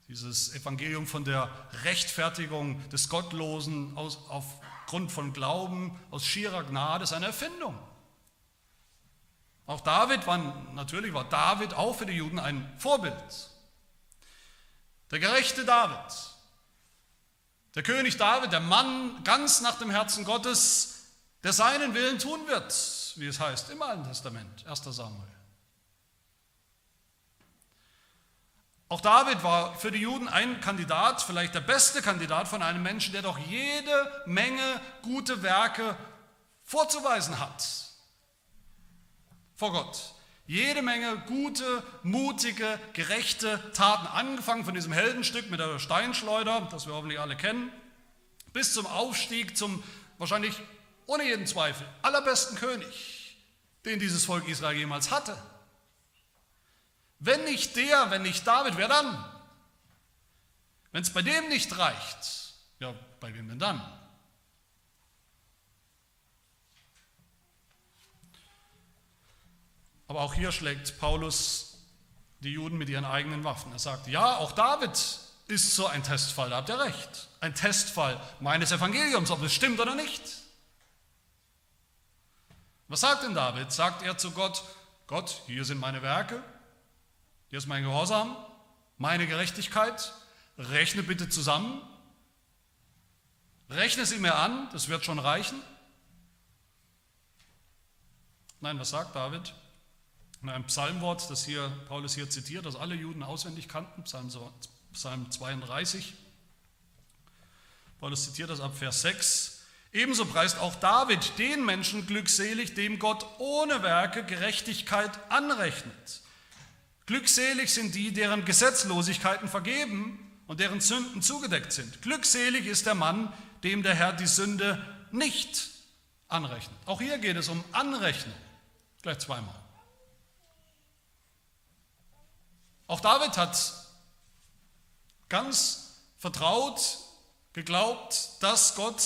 Dieses Evangelium von der Rechtfertigung des Gottlosen aus, aufgrund von Glauben, aus schierer Gnade, ist eine Erfindung. Auch David war, natürlich war David auch für die Juden ein Vorbild. Der gerechte David, der König David, der Mann ganz nach dem Herzen Gottes, der seinen Willen tun wird, wie es heißt im Alten Testament, 1 Samuel. Auch David war für die Juden ein Kandidat, vielleicht der beste Kandidat von einem Menschen, der doch jede Menge gute Werke vorzuweisen hat vor Gott. Jede Menge gute, mutige, gerechte Taten, angefangen von diesem Heldenstück mit der Steinschleuder, das wir hoffentlich alle kennen, bis zum Aufstieg zum wahrscheinlich ohne jeden Zweifel allerbesten König, den dieses Volk Israel jemals hatte. Wenn nicht der, wenn nicht David, wer dann? Wenn es bei dem nicht reicht, ja, bei wem denn dann? Aber auch hier schlägt Paulus die Juden mit ihren eigenen Waffen. Er sagt, ja, auch David ist so ein Testfall, da habt ihr recht. Ein Testfall meines Evangeliums, ob es stimmt oder nicht. Was sagt denn David? Sagt er zu Gott, Gott, hier sind meine Werke, hier ist mein Gehorsam, meine Gerechtigkeit, rechne bitte zusammen, rechne sie mir an, das wird schon reichen. Nein, was sagt David? ein Psalmwort, das hier Paulus hier zitiert, das alle Juden auswendig kannten, Psalm, Psalm 32. Paulus zitiert das ab Vers 6. Ebenso preist auch David den Menschen glückselig, dem Gott ohne Werke Gerechtigkeit anrechnet. Glückselig sind die, deren Gesetzlosigkeiten vergeben und deren Sünden zugedeckt sind. Glückselig ist der Mann, dem der Herr die Sünde nicht anrechnet. Auch hier geht es um Anrechnung. Gleich zweimal. Auch David hat ganz vertraut geglaubt, dass Gott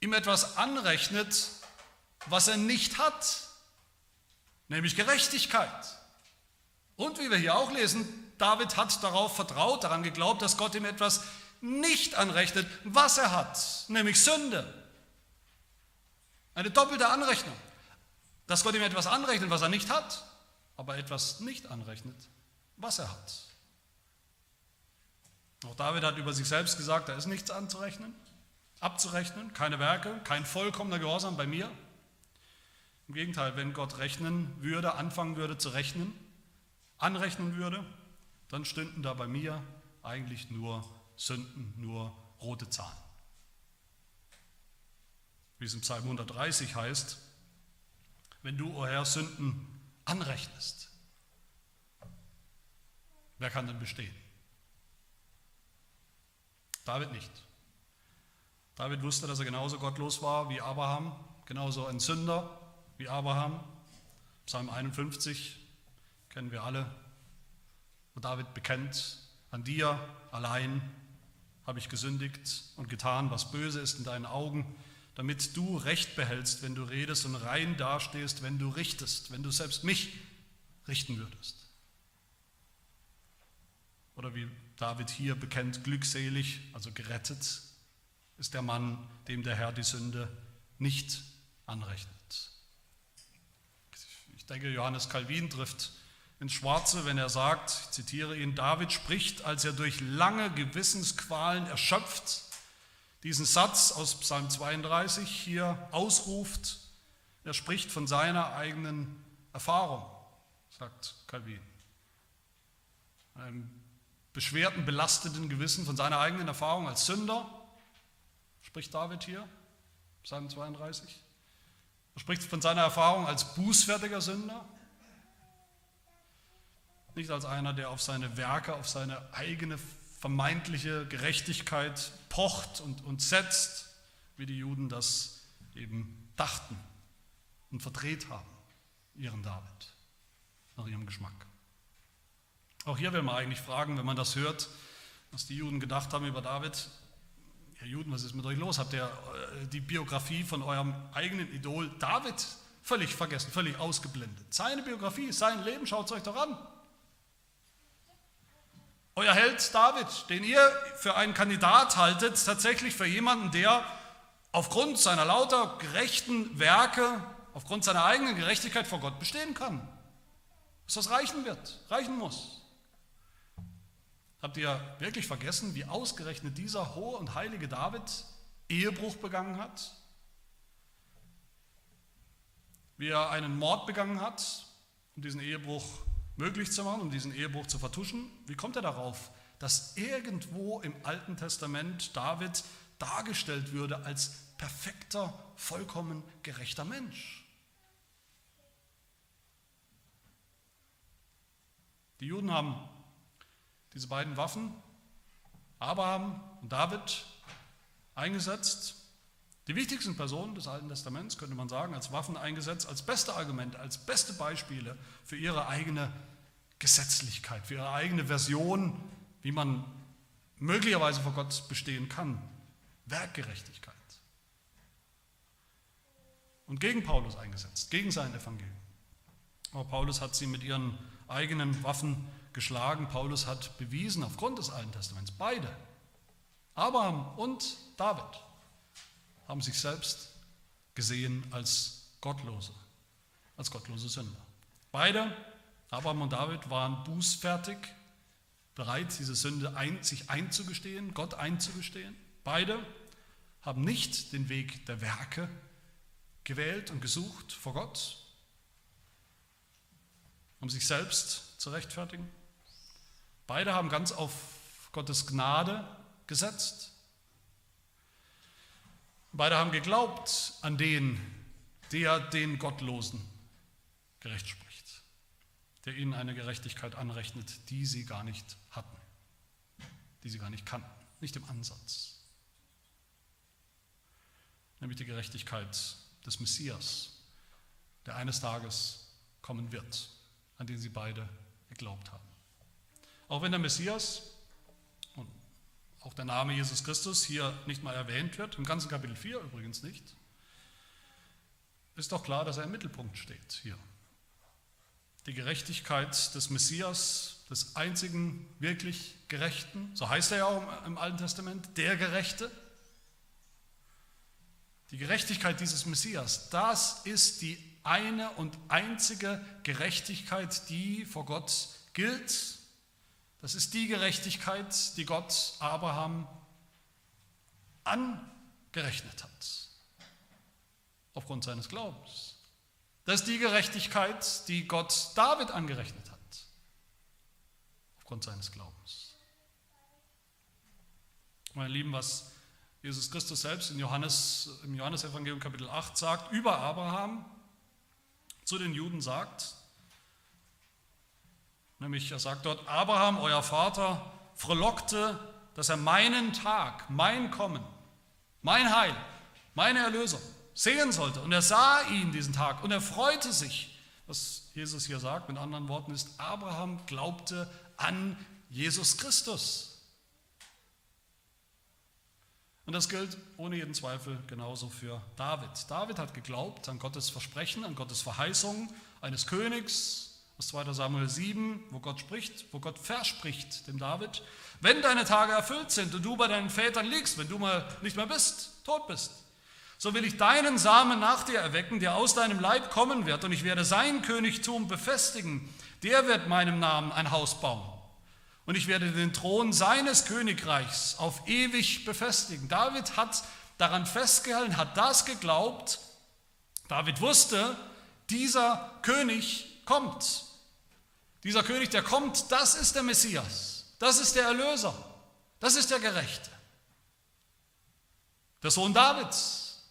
ihm etwas anrechnet, was er nicht hat, nämlich Gerechtigkeit. Und wie wir hier auch lesen, David hat darauf vertraut, daran geglaubt, dass Gott ihm etwas nicht anrechnet, was er hat, nämlich Sünde. Eine doppelte Anrechnung. Dass Gott ihm etwas anrechnet, was er nicht hat, aber etwas nicht anrechnet, was er hat. Auch David hat über sich selbst gesagt, da ist nichts anzurechnen, abzurechnen, keine Werke, kein vollkommener Gehorsam bei mir. Im Gegenteil, wenn Gott rechnen würde, anfangen würde zu rechnen, anrechnen würde, dann stünden da bei mir eigentlich nur Sünden, nur rote Zahlen. Wie es im Psalm 130 heißt, wenn du, o oh Herr, Sünden anrechnest, Wer kann denn bestehen? David nicht. David wusste, dass er genauso gottlos war wie Abraham, genauso ein Sünder wie Abraham. Psalm 51 kennen wir alle. Und David bekennt, an dir allein habe ich gesündigt und getan, was böse ist in deinen Augen, damit du Recht behältst, wenn du redest und rein dastehst, wenn du richtest, wenn du selbst mich richten würdest. Oder wie David hier bekennt, glückselig, also gerettet, ist der Mann, dem der Herr die Sünde nicht anrechnet. Ich denke, Johannes Calvin trifft ins Schwarze, wenn er sagt, ich zitiere ihn, David spricht, als er durch lange Gewissensqualen erschöpft, diesen Satz aus Psalm 32 hier ausruft. Er spricht von seiner eigenen Erfahrung, sagt Calvin. Einem beschwerten, belasteten Gewissen, von seiner eigenen Erfahrung als Sünder, spricht David hier, Psalm 32. Er spricht von seiner Erfahrung als bußfertiger Sünder, nicht als einer, der auf seine Werke, auf seine eigene vermeintliche Gerechtigkeit pocht und, und setzt, wie die Juden das eben dachten und verdreht haben, ihren David, nach ihrem Geschmack. Auch hier will man eigentlich fragen, wenn man das hört, was die Juden gedacht haben über David. Herr Juden, was ist mit euch los? Habt ihr äh, die Biografie von eurem eigenen Idol David völlig vergessen, völlig ausgeblendet? Seine Biografie, sein Leben, schaut es euch doch an. Euer Held David, den ihr für einen Kandidat haltet, tatsächlich für jemanden, der aufgrund seiner lauter gerechten Werke, aufgrund seiner eigenen Gerechtigkeit vor Gott bestehen kann. Dass das reichen wird, reichen muss. Habt ihr wirklich vergessen, wie ausgerechnet dieser hohe und heilige David Ehebruch begangen hat? Wie er einen Mord begangen hat, um diesen Ehebruch möglich zu machen, um diesen Ehebruch zu vertuschen? Wie kommt er darauf, dass irgendwo im Alten Testament David dargestellt würde als perfekter, vollkommen gerechter Mensch? Die Juden haben diese beiden Waffen, Abraham und David, eingesetzt. Die wichtigsten Personen des Alten Testaments, könnte man sagen, als Waffen eingesetzt, als beste Argumente, als beste Beispiele für ihre eigene Gesetzlichkeit, für ihre eigene Version, wie man möglicherweise vor Gott bestehen kann. Werkgerechtigkeit. Und gegen Paulus eingesetzt, gegen sein Evangelium. Aber Paulus hat sie mit ihren eigenen Waffen geschlagen. Paulus hat bewiesen aufgrund des Alten Testaments, beide, Abraham und David, haben sich selbst gesehen als Gottlose, als gottlose Sünder. Beide, Abraham und David, waren bußfertig, bereit, diese Sünde ein, sich einzugestehen, Gott einzugestehen. Beide haben nicht den Weg der Werke gewählt und gesucht vor Gott, um sich selbst zu rechtfertigen. Beide haben ganz auf Gottes Gnade gesetzt. Beide haben geglaubt an den, der den Gottlosen gerecht spricht, der ihnen eine Gerechtigkeit anrechnet, die sie gar nicht hatten, die sie gar nicht kannten, nicht im Ansatz. Nämlich die Gerechtigkeit des Messias, der eines Tages kommen wird, an den sie beide geglaubt haben. Auch wenn der Messias auch der Name Jesus Christus hier nicht mal erwähnt wird, im ganzen Kapitel 4 übrigens nicht, ist doch klar, dass er im Mittelpunkt steht hier. Die Gerechtigkeit des Messias, des einzigen wirklich Gerechten, so heißt er ja auch im Alten Testament, der Gerechte. Die Gerechtigkeit dieses Messias, das ist die eine und einzige Gerechtigkeit, die vor Gott gilt das ist die Gerechtigkeit, die Gott Abraham angerechnet hat, aufgrund seines Glaubens. Das ist die Gerechtigkeit, die Gott David angerechnet hat, aufgrund seines Glaubens. Meine Lieben, was Jesus Christus selbst in Johannes, im Johannesevangelium Kapitel 8 sagt, über Abraham zu den Juden sagt, Nämlich er sagt dort, Abraham, euer Vater, frohlockte, dass er meinen Tag, mein Kommen, mein Heil, meine Erlösung sehen sollte. Und er sah ihn diesen Tag und er freute sich. Was Jesus hier sagt, mit anderen Worten, ist, Abraham glaubte an Jesus Christus. Und das gilt ohne jeden Zweifel genauso für David. David hat geglaubt an Gottes Versprechen, an Gottes Verheißung eines Königs, aus 2. Samuel 7, wo Gott spricht, wo Gott verspricht dem David, wenn deine Tage erfüllt sind und du bei deinen Vätern liegst, wenn du mal nicht mehr bist, tot bist, so will ich deinen Samen nach dir erwecken, der aus deinem Leib kommen wird, und ich werde sein Königtum befestigen. Der wird meinem Namen ein Haus bauen. Und ich werde den Thron seines Königreichs auf ewig befestigen. David hat daran festgehalten, hat das geglaubt. David wusste, dieser König kommt. Dieser König, der kommt, das ist der Messias, das ist der Erlöser, das ist der Gerechte. Der Sohn Davids,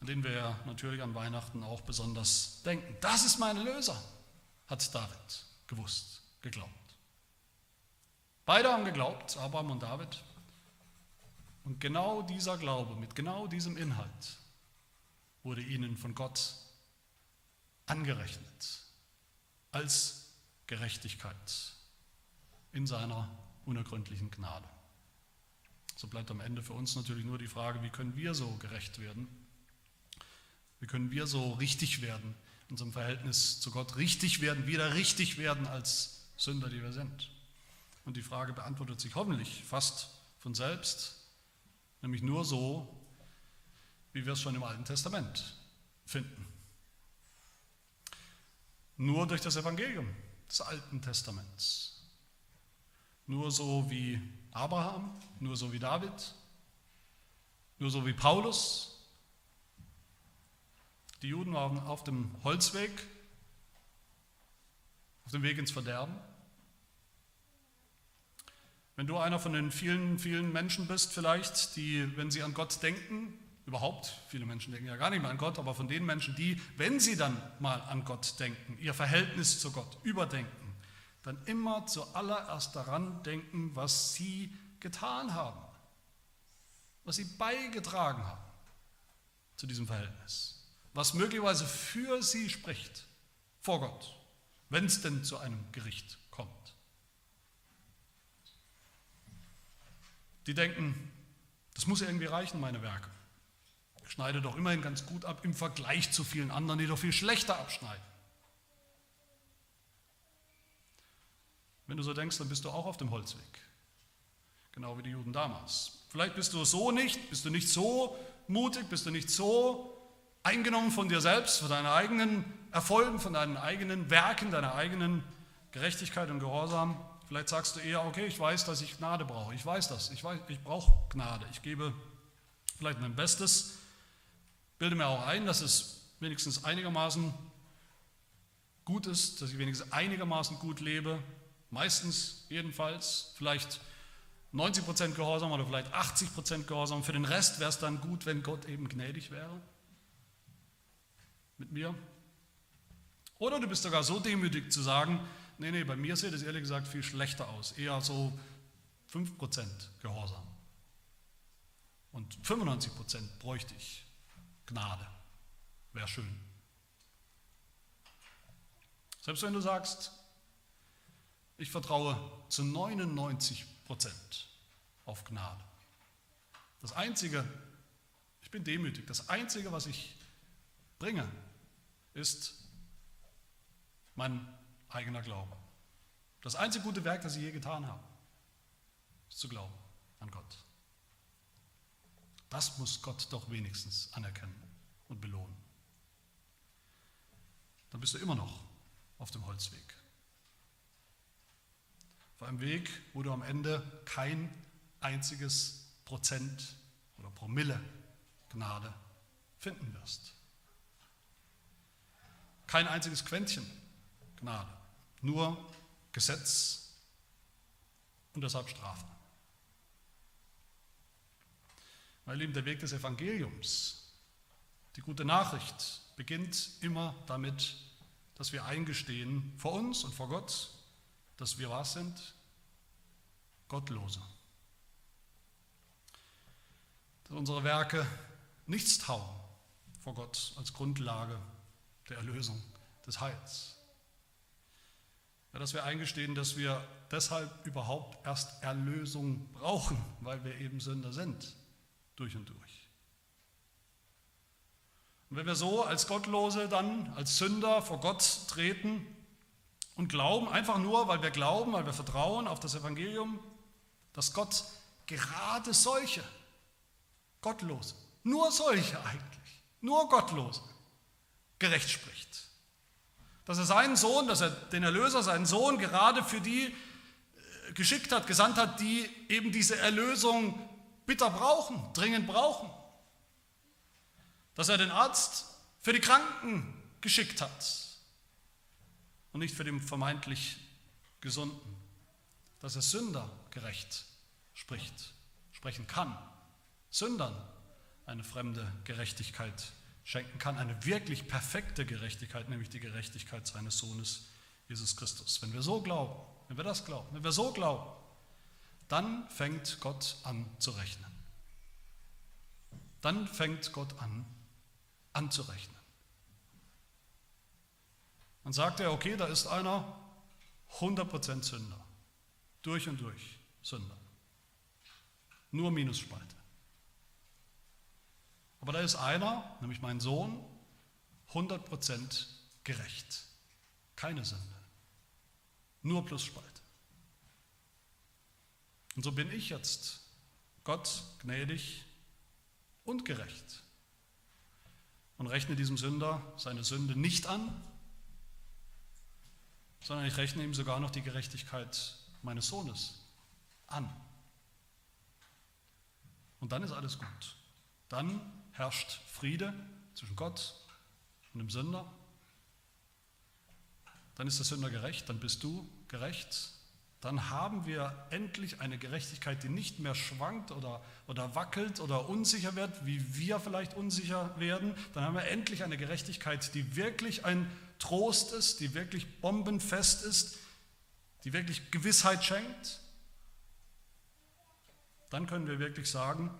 an den wir natürlich an Weihnachten auch besonders denken. Das ist mein Erlöser, hat David gewusst, geglaubt. Beide haben geglaubt, Abraham und David. Und genau dieser Glaube, mit genau diesem Inhalt, wurde ihnen von Gott angerechnet als Gerechtigkeit in seiner unergründlichen Gnade. So bleibt am Ende für uns natürlich nur die Frage, wie können wir so gerecht werden? Wie können wir so richtig werden in unserem Verhältnis zu Gott? Richtig werden, wieder richtig werden als Sünder, die wir sind. Und die Frage beantwortet sich hoffentlich fast von selbst, nämlich nur so, wie wir es schon im Alten Testament finden. Nur durch das Evangelium des Alten Testaments. Nur so wie Abraham, nur so wie David, nur so wie Paulus. Die Juden waren auf dem Holzweg, auf dem Weg ins Verderben. Wenn du einer von den vielen, vielen Menschen bist, vielleicht, die, wenn sie an Gott denken, überhaupt, viele Menschen denken ja gar nicht mehr an Gott, aber von den Menschen, die, wenn sie dann mal an Gott denken, ihr Verhältnis zu Gott überdenken, dann immer zuallererst daran denken, was sie getan haben, was sie beigetragen haben zu diesem Verhältnis, was möglicherweise für sie spricht vor Gott, wenn es denn zu einem Gericht kommt. Die denken, das muss irgendwie reichen, meine Werke. Schneide doch immerhin ganz gut ab im Vergleich zu vielen anderen, die doch viel schlechter abschneiden. Wenn du so denkst, dann bist du auch auf dem Holzweg. Genau wie die Juden damals. Vielleicht bist du so nicht, bist du nicht so mutig, bist du nicht so eingenommen von dir selbst, von deinen eigenen Erfolgen, von deinen eigenen Werken, deiner eigenen Gerechtigkeit und Gehorsam. Vielleicht sagst du eher, okay, ich weiß, dass ich Gnade brauche. Ich weiß das. Ich, ich brauche Gnade. Ich gebe vielleicht mein Bestes. Bilde mir auch ein, dass es wenigstens einigermaßen gut ist, dass ich wenigstens einigermaßen gut lebe. Meistens jedenfalls. Vielleicht 90% Gehorsam oder vielleicht 80% Gehorsam. Für den Rest wäre es dann gut, wenn Gott eben gnädig wäre mit mir. Oder du bist sogar so demütig zu sagen, nee, nee, bei mir sieht es ehrlich gesagt viel schlechter aus. Eher so 5% Gehorsam. Und 95% bräuchte ich Gnade. Wäre schön. Selbst wenn du sagst, ich vertraue zu 99% auf Gnade. Das Einzige, ich bin demütig, das Einzige, was ich bringe, ist mein eigener Glaube. Das einzige gute Werk, das ich je getan habe, ist zu glauben an Gott. Das muss Gott doch wenigstens anerkennen und belohnen. Dann bist du immer noch auf dem Holzweg. Auf einem Weg, wo du am Ende kein einziges Prozent oder Promille Gnade finden wirst. Kein einziges Quäntchen Gnade, nur Gesetz und deshalb Strafe. Mein Lieben, der Weg des Evangeliums, die gute Nachricht, beginnt immer damit, dass wir eingestehen vor uns und vor Gott, dass wir was sind? Gottlose. Dass unsere Werke nichts taugen vor Gott als Grundlage der Erlösung, des Heils. Ja, dass wir eingestehen, dass wir deshalb überhaupt erst Erlösung brauchen, weil wir eben Sünder sind, durch und durch. Und wenn wir so als Gottlose dann, als Sünder vor Gott treten und glauben, einfach nur, weil wir glauben, weil wir vertrauen auf das Evangelium, dass Gott gerade solche Gottlose, nur solche eigentlich, nur Gottlose, gerecht spricht. Dass er seinen Sohn, dass er den Erlöser, seinen Sohn gerade für die äh, geschickt hat, gesandt hat, die eben diese Erlösung bitter brauchen, dringend brauchen. Dass er den Arzt für die Kranken geschickt hat und nicht für den vermeintlich Gesunden. Dass er Sünder gerecht spricht, sprechen kann. Sündern eine fremde Gerechtigkeit schenken kann, eine wirklich perfekte Gerechtigkeit, nämlich die Gerechtigkeit seines Sohnes Jesus Christus. Wenn wir so glauben, wenn wir das glauben, wenn wir so glauben, dann fängt Gott an zu rechnen. Dann fängt Gott an anzurechnen. Dann sagt er, okay, da ist einer 100% Sünder, durch und durch Sünder, nur Minusspalte. Aber da ist einer, nämlich mein Sohn, 100% gerecht. Keine Sünde. Nur Plusspalte. Und so bin ich jetzt Gott gnädig und gerecht. und rechne diesem Sünder seine Sünde nicht an, sondern ich rechne ihm sogar noch die Gerechtigkeit meines Sohnes an. Und dann ist alles gut. Dann herrscht Friede zwischen Gott und dem Sünder. Dann ist der Sünder gerecht, dann bist du gerecht. Dann haben wir endlich eine Gerechtigkeit, die nicht mehr schwankt oder, oder wackelt oder unsicher wird, wie wir vielleicht unsicher werden. Dann haben wir endlich eine Gerechtigkeit, die wirklich ein Trost ist, die wirklich bombenfest ist, die wirklich Gewissheit schenkt. Dann können wir wirklich sagen,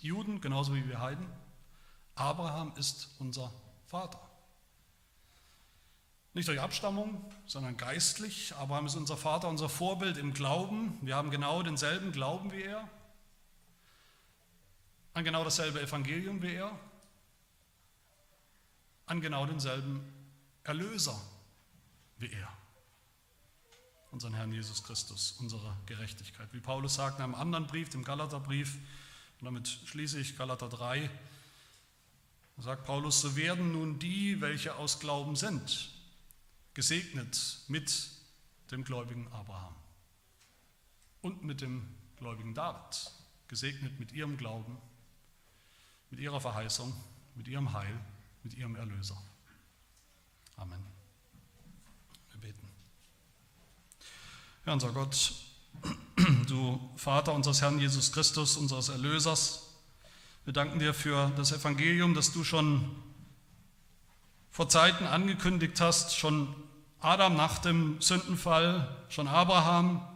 Juden genauso wie wir Heiden, Abraham ist unser Vater. Nicht durch Abstammung, sondern geistlich. Abraham ist unser Vater, unser Vorbild im Glauben. Wir haben genau denselben Glauben wie er, an genau dasselbe Evangelium wie er, an genau denselben Erlöser wie er, unseren Herrn Jesus Christus, unsere Gerechtigkeit. Wie Paulus sagt in einem anderen Brief, dem Galaterbrief, und damit schließe ich Galater 3, da sagt Paulus, so werden nun die, welche aus Glauben sind, gesegnet mit dem gläubigen Abraham und mit dem gläubigen David, gesegnet mit ihrem Glauben, mit ihrer Verheißung, mit ihrem Heil, mit ihrem Erlöser. Amen. Wir beten. Ja, unser Gott, *clears throat* du Vater unseres Herrn Jesus Christus, unseres Erlösers, wir danken dir für das Evangelium, das du schon vor Zeiten angekündigt hast, schon Adam nach dem Sündenfall, schon Abraham,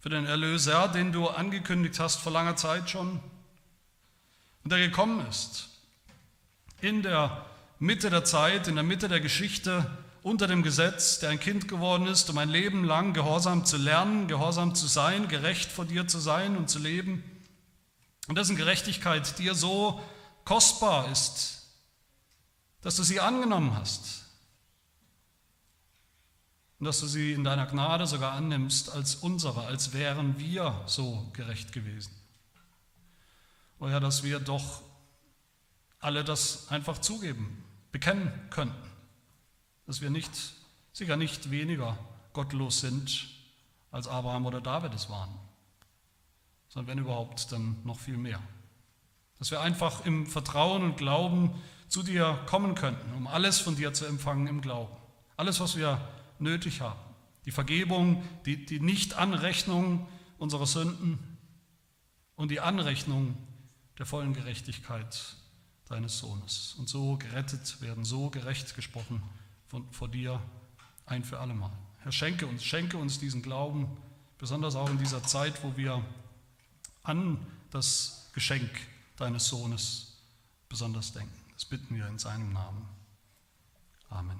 für den Erlöser, den du angekündigt hast vor langer Zeit schon und der gekommen ist in der Mitte der Zeit, in der Mitte der Geschichte, unter dem Gesetz, der ein Kind geworden ist, um ein Leben lang gehorsam zu lernen, gehorsam zu sein, gerecht vor dir zu sein und zu leben. Und dessen Gerechtigkeit dir so kostbar ist, dass du sie angenommen hast und dass du sie in deiner Gnade sogar annimmst als unsere, als wären wir so gerecht gewesen. O Herr, dass wir doch alle das einfach zugeben, bekennen könnten, dass wir nicht, sicher nicht weniger gottlos sind, als Abraham oder David es waren sondern wenn überhaupt, dann noch viel mehr. Dass wir einfach im Vertrauen und Glauben zu dir kommen könnten, um alles von dir zu empfangen im Glauben. Alles, was wir nötig haben. Die Vergebung, die, die Nichtanrechnung unserer Sünden und die Anrechnung der vollen Gerechtigkeit deines Sohnes. Und so gerettet werden, so gerecht gesprochen von, vor dir ein für allemal. Herr, schenke uns, schenke uns diesen Glauben, besonders auch in dieser Zeit, wo wir an das Geschenk deines Sohnes besonders denken. Das bitten wir in seinem Namen. Amen.